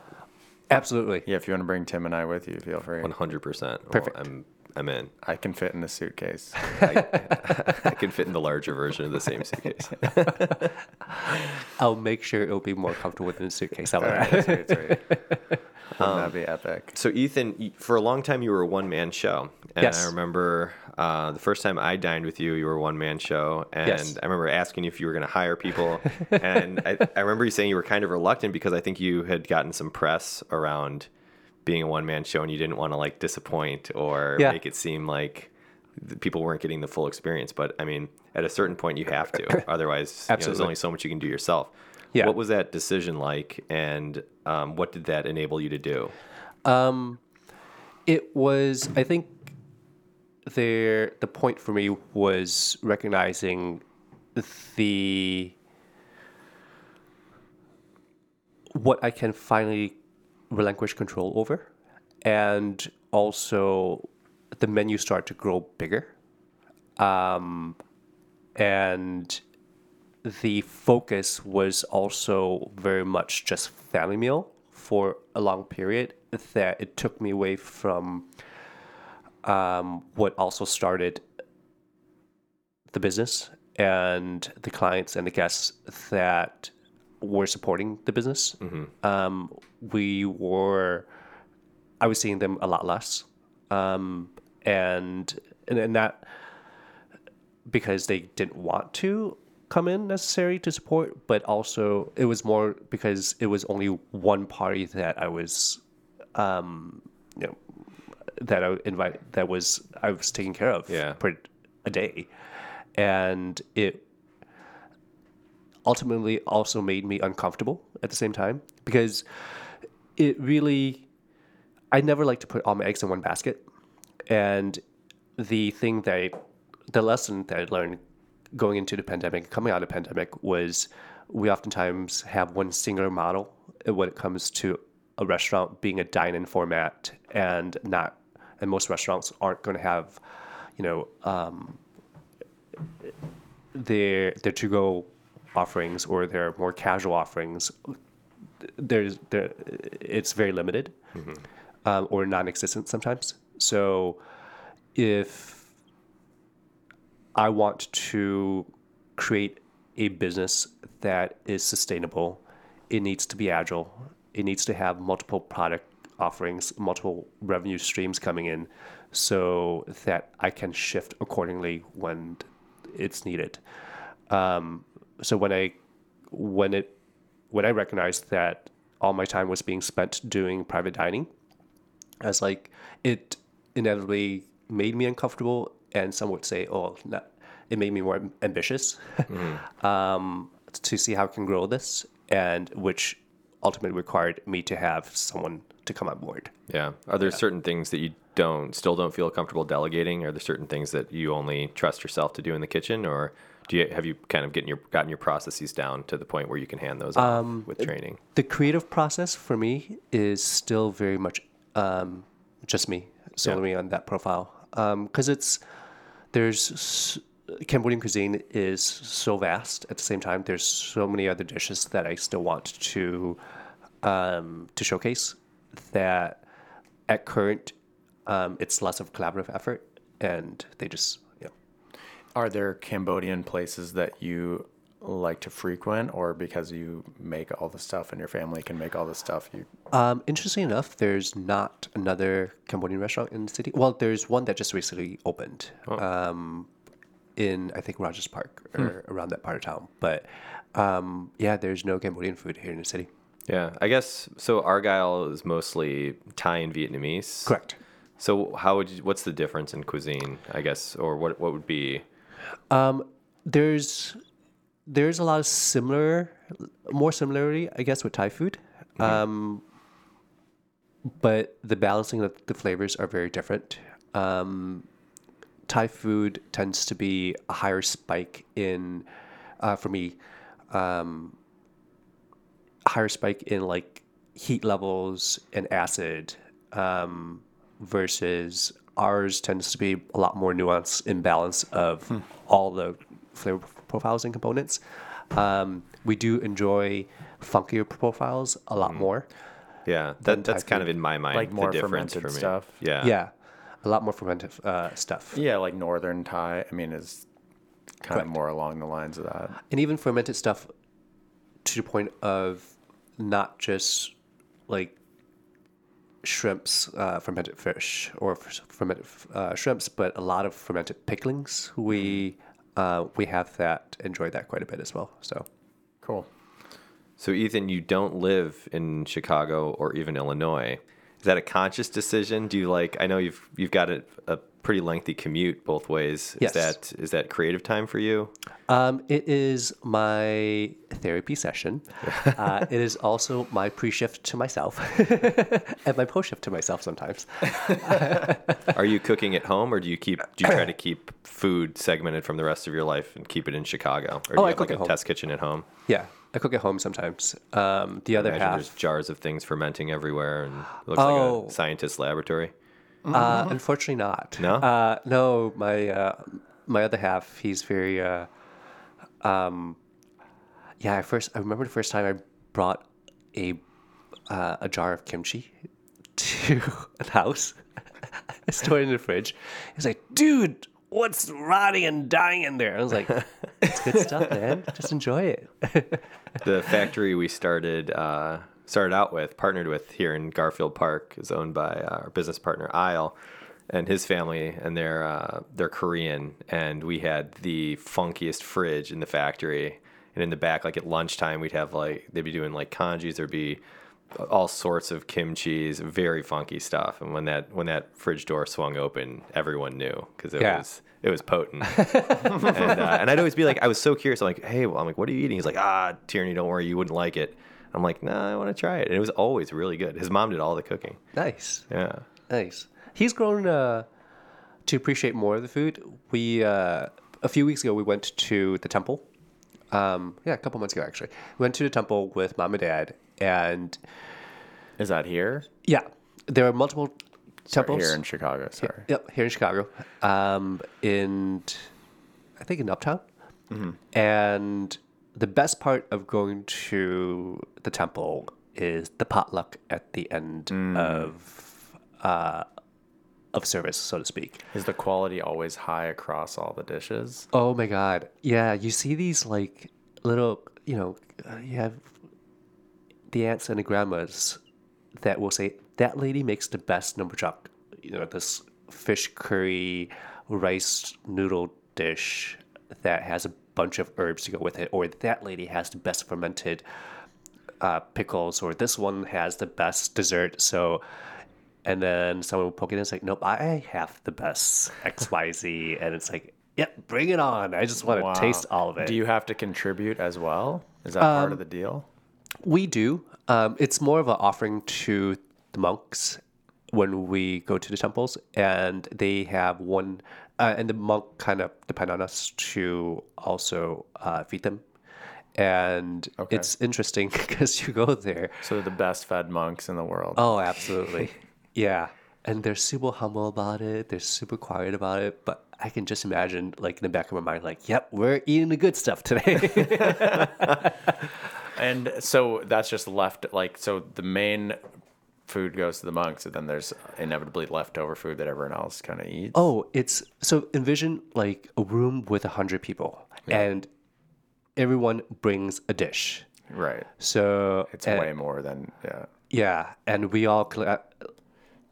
Absolutely. Yeah, if you want to bring Tim and I with you, feel free. One hundred percent. Perfect. I'm I'm in. I can fit in a suitcase. I can fit in the larger version of the same suitcase. I'll make sure it'll be more comfortable than a suitcase. How All right, that? that's right, that's right. Wouldn't um, that be epic? So Ethan, for a long time you were a one man show, and Yes. I remember uh, the first time I dined with you, you were a one man show, and Yes. I remember asking you if you were going to hire people, and I, I remember you saying you were kind of reluctant because I think you had gotten some press around being a one man show, and you didn't want to like disappoint or Yeah. make it seem like people weren't getting the full experience. But I mean, at a certain point, you have to, otherwise, you know, there's only so much you can do yourself. Yeah. What was that decision like, and um, what did that enable you to do? Um, it was. I think there. The point for me was recognizing the what I can finally relinquish control over, and also the menu start to grow bigger. Um, and the focus was also very much just family meal for a long period that it took me away from um, what also started the business and the clients and the guests that were supporting the business. Um, we were, I was seeing them a lot less, um, and and, and that because they didn't want to come in necessary to support, but also it was more because it was only one party that I was, um, you know, that I invite that was I was taking care of Yeah. per a day, and it ultimately also made me uncomfortable at the same time because it really I never like to put all my eggs in one basket, and the thing that I, the lesson that I learned going into the pandemic, coming out of the pandemic, was we oftentimes have one singular model when it comes to a restaurant being a dine-in format, and not, and most restaurants aren't going to have, you know, um, their their to-go offerings or their more casual offerings. There's there, it's very limited um, or non-existent sometimes. So if I want to create a business that is sustainable, it needs to be agile. It needs to have multiple product offerings, multiple revenue streams coming in, so that I can shift accordingly when it's needed. Um, so when I when it when I recognized that all my time was being spent doing private dining, I was like, it inevitably made me uncomfortable, and some would say, oh, no, it made me more ambitious um, to see how I can grow this, and which ultimately required me to have someone to come on board. Yeah. Are there certain things that you don't still don't feel comfortable delegating? Are there certain things that you only trust yourself to do in the kitchen, or do you have you kind of getting your gotten your processes down to the point where you can hand those off with training? The creative process for me is still very much um, just me, solely on that profile, because it's there's Cambodian cuisine is so vast. At the same time, there's so many other dishes that I still want to um, to showcase. That at current, um, it's less of a collaborative effort, and they just you know, Are there Cambodian places that you like to frequent, or because you make all the stuff and your family can make all the stuff, you Um, interesting enough, there's not another Cambodian restaurant in the city. Well, there's one that just recently opened um, in, I think, Rogers Park or around that part of town. But um, yeah, there's no Cambodian food here in the city. Yeah, I guess so. Argyle is mostly Thai and Vietnamese. Correct. So how would you? What's the difference in cuisine? I guess, or what? What would be? There's there's a lot of similar, more similarity, I guess, with Thai food. Um, but the balancing of the flavors are very different. Um, Thai food tends to be a higher spike in, uh, for me, um, higher spike in like heat levels and acid, um, versus ours tends to be a lot more nuanced and balance of all the flavor profiles and components. Um, we do enjoy funkier profiles a lot more. Yeah, that, that's kind of in my mind Like the more difference for fermented me. stuff? Yeah. Yeah, a lot more fermented uh, stuff, Yeah, like Northern Thai. I mean, is kind Correct. of more along the lines of that. and even fermented stuff to the point of not just like shrimps, uh, fermented fish, or fermented uh, shrimps, but a lot of fermented picklings. We uh, we have that enjoyed that quite a bit as well. So Cool. So Ethan, you don't live in Chicago or even Illinois. Is that a conscious decision? Do you like? I know you've you've got a, a pretty lengthy commute both ways. Yes. Is that is that creative time for you? um, it is my therapy session. uh, it is also my pre-shift to myself and my post-shift to myself sometimes. Are you cooking at home, or do you keep do you try to keep food segmented from the rest of your life and keep it in Chicago? Or do Oh, you I have cook like a home. test kitchen at home? Yeah, I cook at home sometimes. Um, the other half. there's jars of things fermenting everywhere, and it looks Oh. like a scientist's laboratory. Uh, unfortunately, not. No? Uh, no, my uh, my other half. He's very. Uh, um, yeah, I first I remember the first time I brought a uh, a jar of kimchi to the house. I stored it in the fridge. He's like, "Dude, what's rotting and dying in there?" I was like, "It's good stuff, man. Just enjoy it." the factory we started uh, started out with, partnered with here in Garfield Park, is owned by uh, our business partner Isle and his family, and they're uh, they're Korean, and we had the funkiest fridge in the factory, and in the back, like at lunchtime, we'd have like they'd be doing like kanjis, there'd be all sorts of kimchi's, very funky stuff, and when that when that fridge door swung open, everyone knew because it Yeah. was it was potent. and, uh, and I'd always be like, I was so curious. I'm like, hey, well, I'm like, what are you eating? He's like, ah, Tierney, don't worry, you wouldn't like it. I'm like, no, I want to try it. And it was always really good. His mom did all the cooking. nice. Yeah. Nice. He's grown uh, to appreciate more of the food. We uh, a few weeks ago we went to the temple. Um, yeah, a couple months ago actually. We went to the temple with mom and dad, and Is that here? yeah, there are multiple temples Here in Chicago. Sorry. Yep, here in Chicago, um, in I think in Uptown, and the best part of going to the temple is the potluck at the end of uh, of service, so to speak. Is the quality always high across all the dishes? Oh my god, yeah, you see these like little, you know, uh, you have the aunts and the grandmas that will say that lady makes the best num banh chok. You know, this fish curry rice noodle dish that has a bunch of herbs to go with it, or that lady has the best fermented uh, pickles, or this one has the best dessert. So, and then someone will poke it in, it's like, nope, I have the best X Y Z, and it's like, yep, bring it on. I just want to Wow. taste all of it. Do you have to contribute as well? Is that part of the deal? We do. Um, it's more of an offering to the monks when we go to the temples, and they have one, uh, and the monk kind of depend on us to also uh, feed them. And it's interesting because you go there. So they're the best fed monks in the world. Oh, absolutely. yeah. And they're super humble about it. They're super quiet about it. But I can just imagine, like, in the back of my mind, like, yep, we're eating the good stuff today. And so that's just left like so the main food goes to the monks and then there's inevitably leftover food that everyone else kind of eats. Oh, it's so envision like a room with a hundred people, and everyone brings a dish. Right. So It's and- way more than yeah. yeah, and we all colla-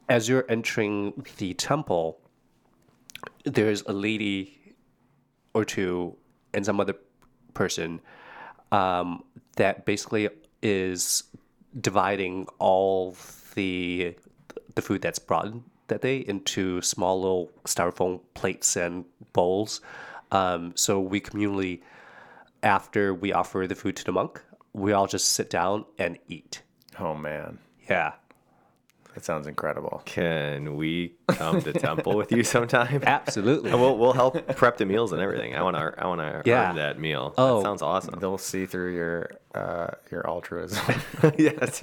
as you're entering the temple, there's a lady or two and some other person um, that basically is dividing all the the food that's brought that day into small little styrofoam plates and bowls. Um, so we communally, after we offer the food to the monk, we all just sit down and eat. Oh man. Yeah. That sounds incredible. Can we come to temple with you sometime? Absolutely. And we'll we'll help prep the meals and everything. I want to I want to Yeah. earn that meal. Oh. that sounds awesome. They'll see through your uh, your altruism. yes.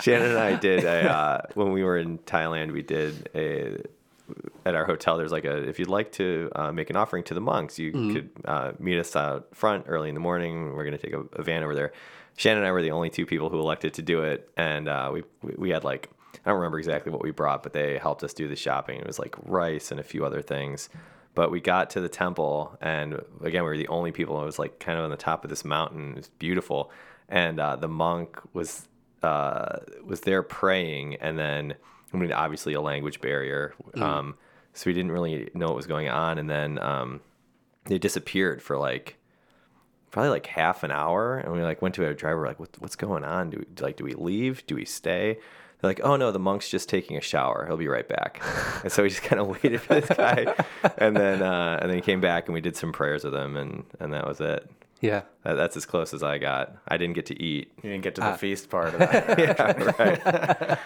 Shannon and I did a uh, when we were in Thailand. We did a at our hotel. There's like a if you'd like to uh, make an offering to the monks, you could uh, meet us out front early in the morning. We're gonna take a, a van over there. Shannon and I were the only two people who elected to do it, and uh, we we- we had like I don't remember exactly what we brought, but they helped us do the shopping. It was like rice and a few other things. But we got to the temple, and again, we were the only people. It was like kind of on the top of this mountain. It was beautiful, and uh, the monk was uh, was there praying, and then I mean, obviously a language barrier, um, so we didn't really know what was going on, and then um, they disappeared for like probably like half an hour and we like went to our driver like what, what's going on do we like do we leave do we stay they're like oh no the monk's just taking a shower he'll be right back and so we just kind of waited for this guy and then uh, and then he came back and we did some prayers with him and and that was it Yeah. that, that's as close as i got i didn't get to eat You didn't get to the feast part of that. yeah right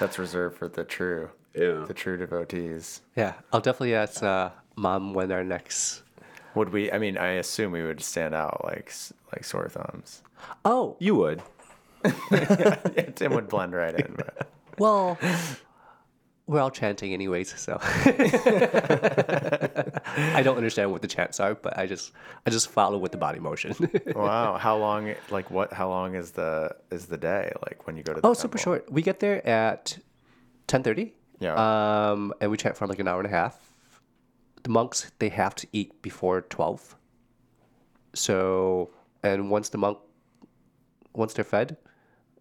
That's reserved for the true, Yeah. the true devotees. Yeah. I'll definitely ask uh, mom when our next. Would we? I mean, I assume we would stand out like like sore thumbs. Oh, you would yeah, Tim would blend right in. But. well, we're all chanting anyways, so I don't understand what the chants are, but I just I just follow with the body motion. Wow, how long? Like what? How long is the is the day? Like when you go to the oh, super short. We get there at ten thirty. Yeah. Um, and we chant for like an hour and a half. The monks they have to eat before twelve. So, and once the monk, once they're fed,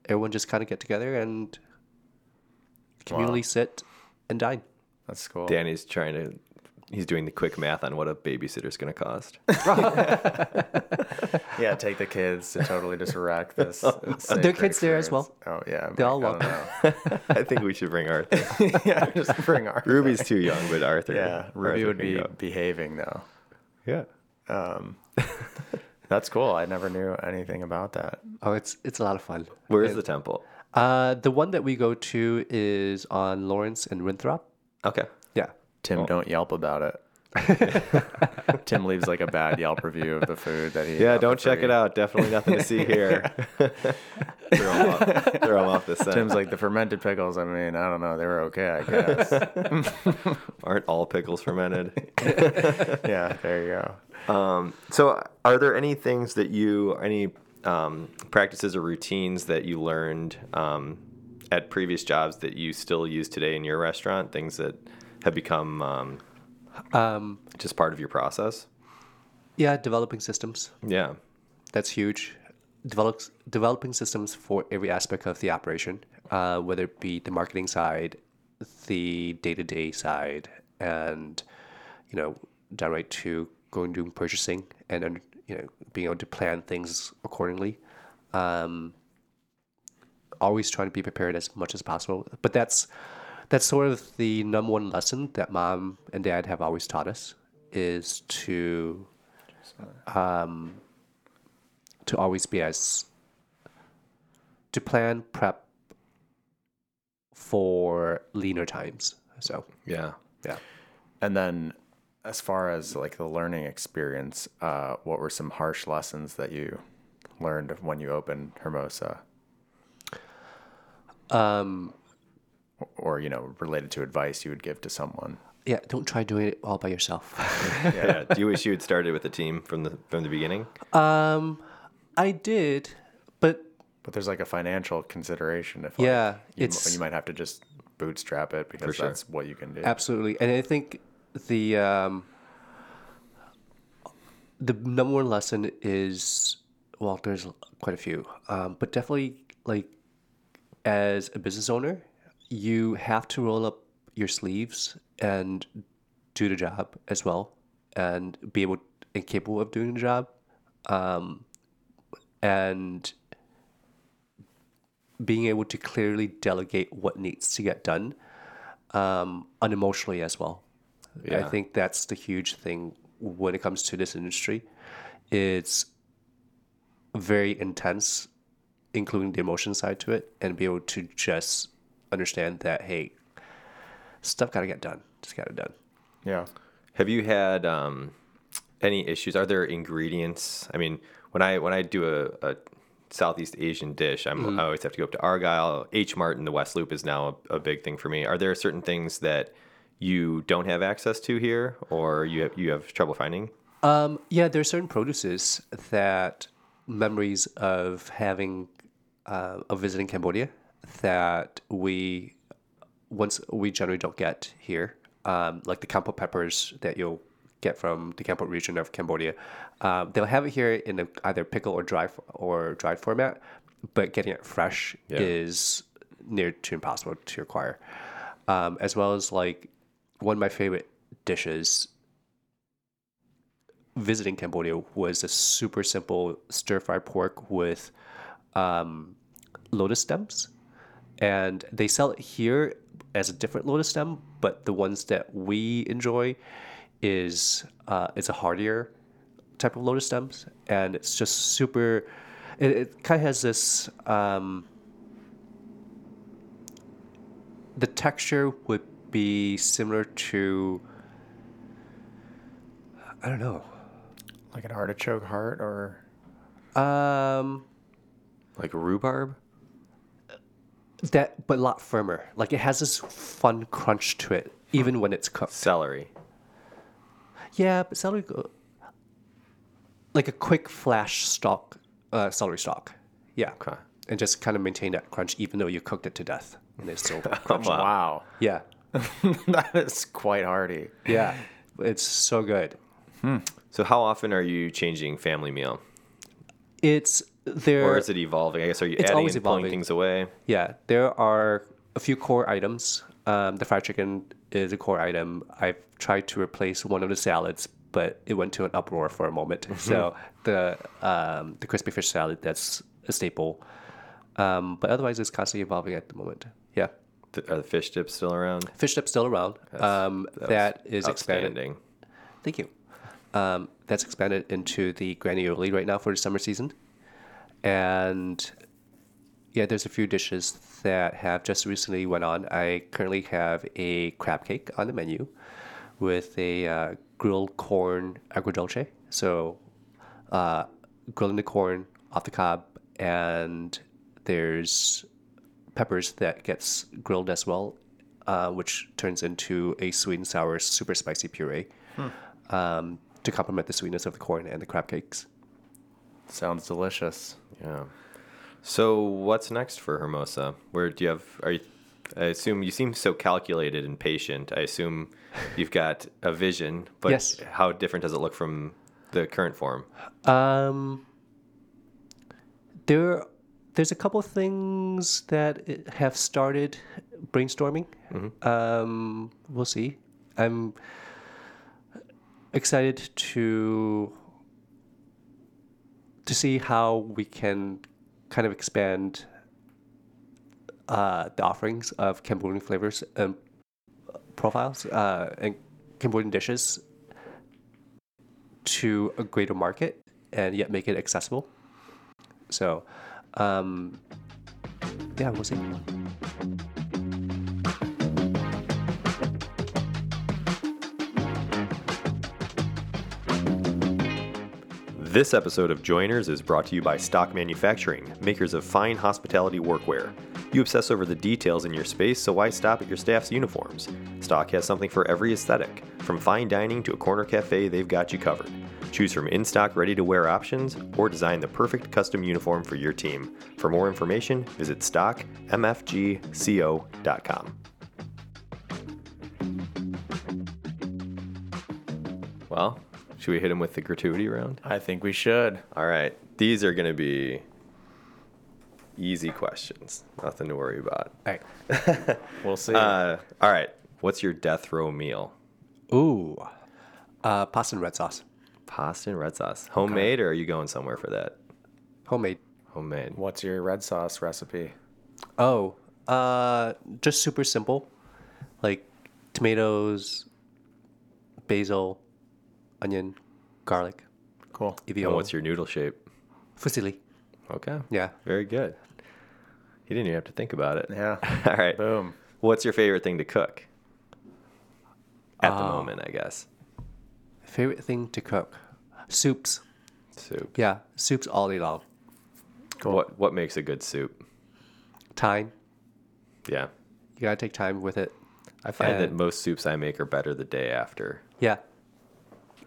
everyone just kind of get together and communally sit and dine. That's cool. danny's trying to he's doing the quick math on what a babysitter's going to cost Yeah, take the kids to totally just wreck this. sacred Their kids there as well. Oh yeah, They all I don't i think we should bring arthur yeah, just bring our. ruby's too young but arthur Yeah, Ruby Arthur would be go. behaving though. yeah um, That's cool. I never knew anything about that. Oh, it's it's a lot of fun. where is the temple Uh, the one that we go to is on Lawrence and Winthrop. okay Yeah. Tim, don't Yelp about it. Tim leaves like a bad Yelp review of the food that he. Yeah, for don't check free. it out. Definitely nothing to see here. throw, them off, throw 'em off the scent. Tim's like the fermented pickles. I mean, I don't know. They were okay, I guess. Aren't all pickles fermented? yeah, there you go. So, are there any things that you, any um, practices or routines that you learned um, at previous jobs that you still use today in your restaurant? Things that have become um, Um, just part of your process? yeah, developing systems. Yeah. That's huge. Develops, developing systems for every aspect of the operation, uh, whether it be the marketing side, the day-to-day side, and you know, downright to going doing purchasing and you know being able to plan things accordingly. Um, always trying to be prepared as much as possible. But that's that's sort of the number one lesson that mom and dad have always taught us is to um, to always be as to plan prep for leaner times. So Yeah. yeah. And then, as far as like the learning experience, uh, what were some harsh lessons that you learned when you opened Hermosa, Um, or you know, related to advice you would give to someone? yeah, don't try doing it all by yourself. yeah. Do you wish you had started with a team from the from the beginning? um, I did, but But there's like a financial consideration if like, Yeah, you, it's- m- you might have to just bootstrap it because sure. that's what you can do. Absolutely, and I think the um, the number one lesson is well, there's quite a few, um, but definitely like as a business owner, you have to roll up your sleeves and do the job as well, and be able and capable of doing the job, um, and being able to clearly delegate what needs to get done um, unemotionally as well. I think that's the huge thing when it comes to this industry. It's very intense, including the emotion side to it, and be able to just understand that hey, stuff got to get done. Just got it done. Yeah. Have you had um, any issues? Are there ingredients? I mean, when I when I do a, a Southeast Asian dish, I'm, I always have to go up to Argyle. H Mart in the West Loop is now a, a big thing for me. Are there certain things that you don't have access to here, or you have, you have trouble finding? Um, yeah, there are certain produces that memories of having uh, of visiting Cambodia that we once we generally don't get here, um, like the Kampot peppers that you'll get from the Kampot region of Cambodia. Um, they'll have it here in a, either pickle or dry or dried format, but getting it fresh Yeah. is near to impossible to acquire. Um, as well as like one of my favorite dishes visiting Cambodia was a super simple stir fry pork with um, lotus stems. And they sell it here as a different lotus stem, but the ones that we enjoy is uh, it's a hardier type of lotus stems, and it's just super. It, it kind of has this. Um, the texture would be similar to. I don't know. Like an artichoke heart or Um, Like rhubarb? that, but a lot firmer. Like it has this fun crunch to it, even when it's cooked. Celery. Yeah, but celery, go- like a quick flash stalk, uh, celery stalk. Yeah, Okay. and just kind of maintain that crunch, even though you cooked it to death, and it's still. Wow. wow. yeah, that is quite hearty. yeah, it's so good. So how often are you changing family meal? It's there. Or is it evolving? I guess are you adding and pulling evolving. things away? Yeah, there are a few core items. Um, the fried chicken is a core item. I've tried to replace one of the salads, but it went to an uproar for a moment. So the um, the crispy fish salad that's a staple. Um, but otherwise, it's constantly evolving at the moment. Th- Are the fish dips still around? fish dip's still around. Um, that is expanding. Thank you. Um, that's expanded into the grand aioli right now for the summer season. And yeah, there's a few dishes that have just recently went on. I currently have a crab cake on the menu with a uh, grilled corn agrodolce. So uh, grilling the corn off the cob, and there's peppers that gets grilled as well, uh, which turns into a sweet and sour, super spicy puree um, to complement the sweetness of the corn and the crab cakes. Sounds delicious. Yeah. So what's next for Hermosa? Where do you have? Are you? I assume you seem so calculated and patient. I assume you've got a vision, but Yes. how different does it look from the current form? Um, there, there's a couple of things that have started brainstorming. Um, we'll see. I'm excited to to see how we can kind of expand uh, the offerings of Cambodian flavors and profiles uh, and Cambodian dishes to a greater market and yet make it accessible. So, um, yeah, we'll see. This episode of Joiners is brought to you by Stock Manufacturing, makers of fine hospitality workwear. You obsess over the details in your space, so why stop at your staff's uniforms? Stock has something for every aesthetic. From fine dining to a corner cafe, they've got you covered. Choose from in stock, ready to wear options, or design the perfect custom uniform for your team. For more information, visit stockmfgco.com. Well, should we hit him with the gratuity round? I think we should. All right. These are going to be easy questions. Nothing to worry about. All right. We'll see. Uh, all right. What's your death row meal? Ooh, uh, pasta and red sauce, Pasta and red sauce. Homemade, or are you going somewhere for that? homemade. Homemade. What's your red sauce recipe? Oh, uh, just super simple, like tomatoes, basil, onion, garlic, Cool. EVO. And what's your noodle shape? fusilli? Okay. Yeah. Very good. You didn't even have to think about it. Yeah. All right. Boom. What's your favorite thing to cook? At the Ah. moment, I guess. Favorite thing to cook? Soups. Soup. Yeah, soups all day long. Cool. What What makes a good soup? Time. Yeah. You gotta take time with it. I find that most soups I make are better the day after. Yeah.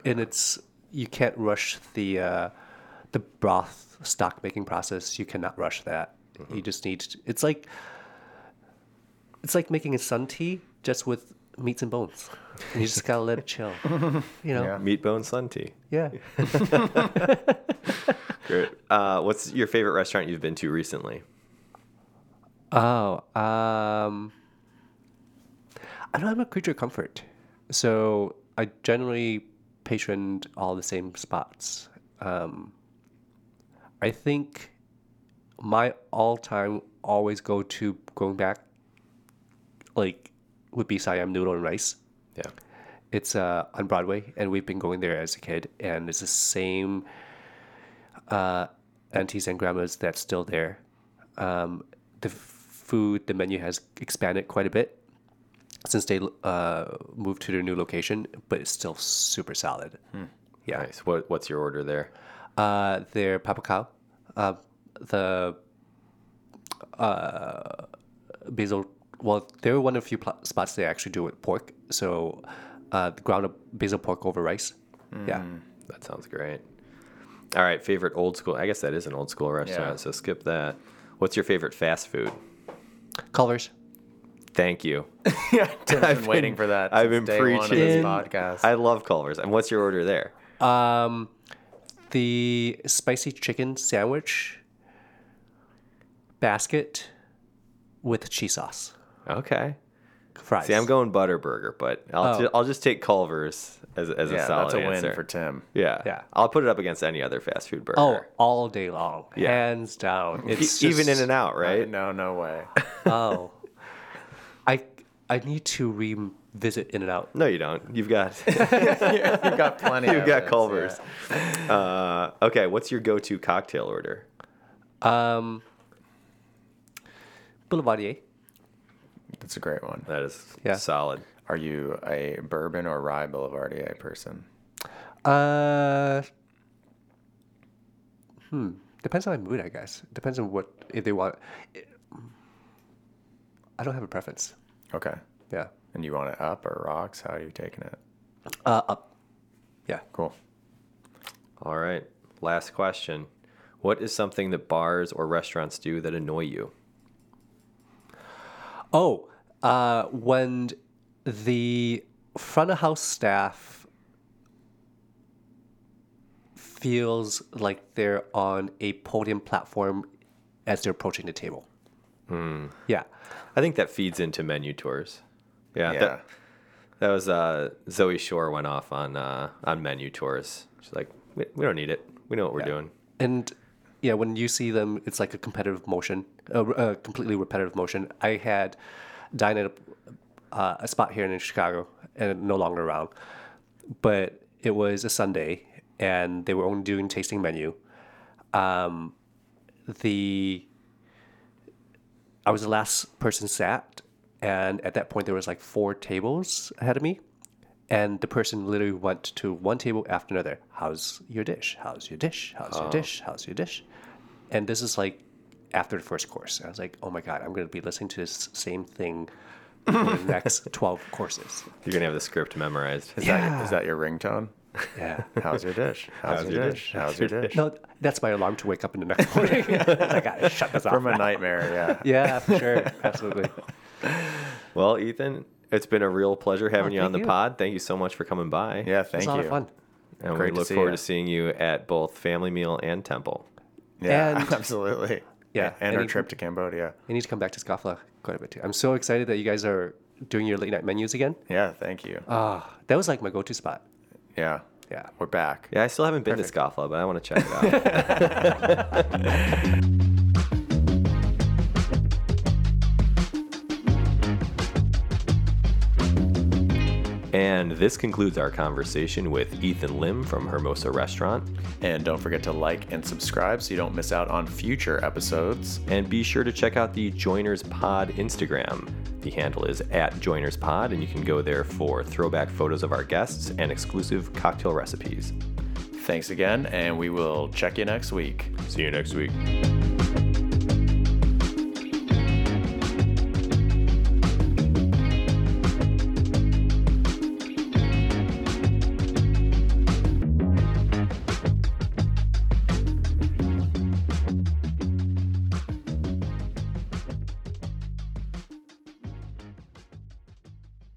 And it's you can't rush the uh, the broth stock making process. You cannot rush that. You just need. To, it's like it's like making a sun tea just with meats and bones. And you just gotta let it chill. You know? Yeah. Meat bone sun tea. Yeah. Great. Uh, what's your favorite restaurant you've been to recently? Oh, um, I know I'm a creature of comfort, so I generally patroned all the same spots. Um, I think my all-time always go to going back, like, would be Siam noodle and rice. Yeah. It's uh, on Broadway, and we've been going there as a kid, and it's the same uh, aunties and grandmas that's still there. Um, the food, the menu has expanded quite a bit since they uh, moved to their new location, but it's still super solid. Yeah. Nice. What What's your order there? Uh, their papa cow, uh, the uh, basil. Well, they're one of the few pl- spots they actually do with pork. So, uh, ground up basil pork over rice. Yeah. That sounds great. All right, favorite old school. I guess that is an old school restaurant, Yeah. so skip that. What's your favorite fast food? Culver's. Thank you. yeah, Tim's I've been waiting for that. I've been day one of this preaching. podcast. I love Culver's. And what's your order there? Um, the spicy chicken sandwich basket with cheese sauce. Okay. Fries. See, I'm going Butterburger, but I'll, Oh. ju- I'll just take Culver's as, as a yeah, solid that's a answer. win for Tim. yeah. Yeah. I'll put it up against any other fast food burger. Oh, all day long, Yeah. hands down. E- It's even in and out, right? No, no way. Oh, I I need to revisit In and Out. No, you don't. You've got You've got plenty. you've got Culver's. yeah. Uh, okay, what's your go-to cocktail order? Um, Boulevardier. That's a great one. That is Yeah. solid. Are you a bourbon or rye Boulevardier person? Uh, hmm. Depends on my mood, I guess. Depends on what if they want. I don't have a preference. Okay. Yeah. And you want it up or rocks? How are you taking it? Uh, up. Yeah. Cool. All right. Last question. What is something that bars or restaurants do that annoy you? Oh, uh, when the front of house staff feels like they're on a podium platform as they're approaching the table. Yeah. I think that feeds into menu tours. Yeah. Yeah. That, that was uh, Zoe Schor went off on uh, on menu tours. She's like, we, we don't need it. We know what we're Yeah. doing. And yeah, when you see them, it's like a competitive motion, a, a completely repetitive motion. I had dined at a, uh, a spot here in Chicago and no longer around, but it was a Sunday and they were only doing tasting menu. Um, the I was the last person sat, and at that point there was like four tables ahead of me, and the person literally went to one table after another. How's your dish? How's your dish? How's your dish? How's your dish? And this is like after the first course. I was like, oh my god, I'm going to be listening to this same thing for the next twelve courses. You're gonna have the script memorized. Is that is that your ringtone? Yeah. How's your dish? How's, your, dish? How's your dish? No, that's my alarm to wake up in the next morning. I gotta shut this off. From a now. nightmare, yeah. Yeah, for sure, absolutely. Well, Ethan, it's been a real pleasure oh, having Oh, you on the you. pod. Thank you so much for coming by. Yeah, It's thank a lot you. of fun. And Great we to look see forward ya. to seeing you at both Family Meal and Temple. Yeah, And- absolutely. Yeah, And and our trip to Cambodia. I need to come back to Scofflaw quite a bit too. I'm so excited that you guys are doing your late night menus again. Yeah, thank you. Ah, that was like my go-to spot. Yeah. Yeah. We're back. Yeah, I still haven't been to Scofflaw, but I want to check it out. and this concludes our conversation with Ethan Lim from Hermosa Restaurant. And don't forget to like and subscribe so you don't miss out on future episodes. And be sure to check out the Joiners Pod Instagram. The handle is at Joiners Pod, and you can go there for throwback photos of our guests and exclusive cocktail recipes. Thanks again, and we will check you next week. See you next week.